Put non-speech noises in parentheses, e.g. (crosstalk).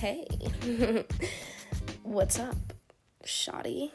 Hey, (laughs) what's up, shoddy?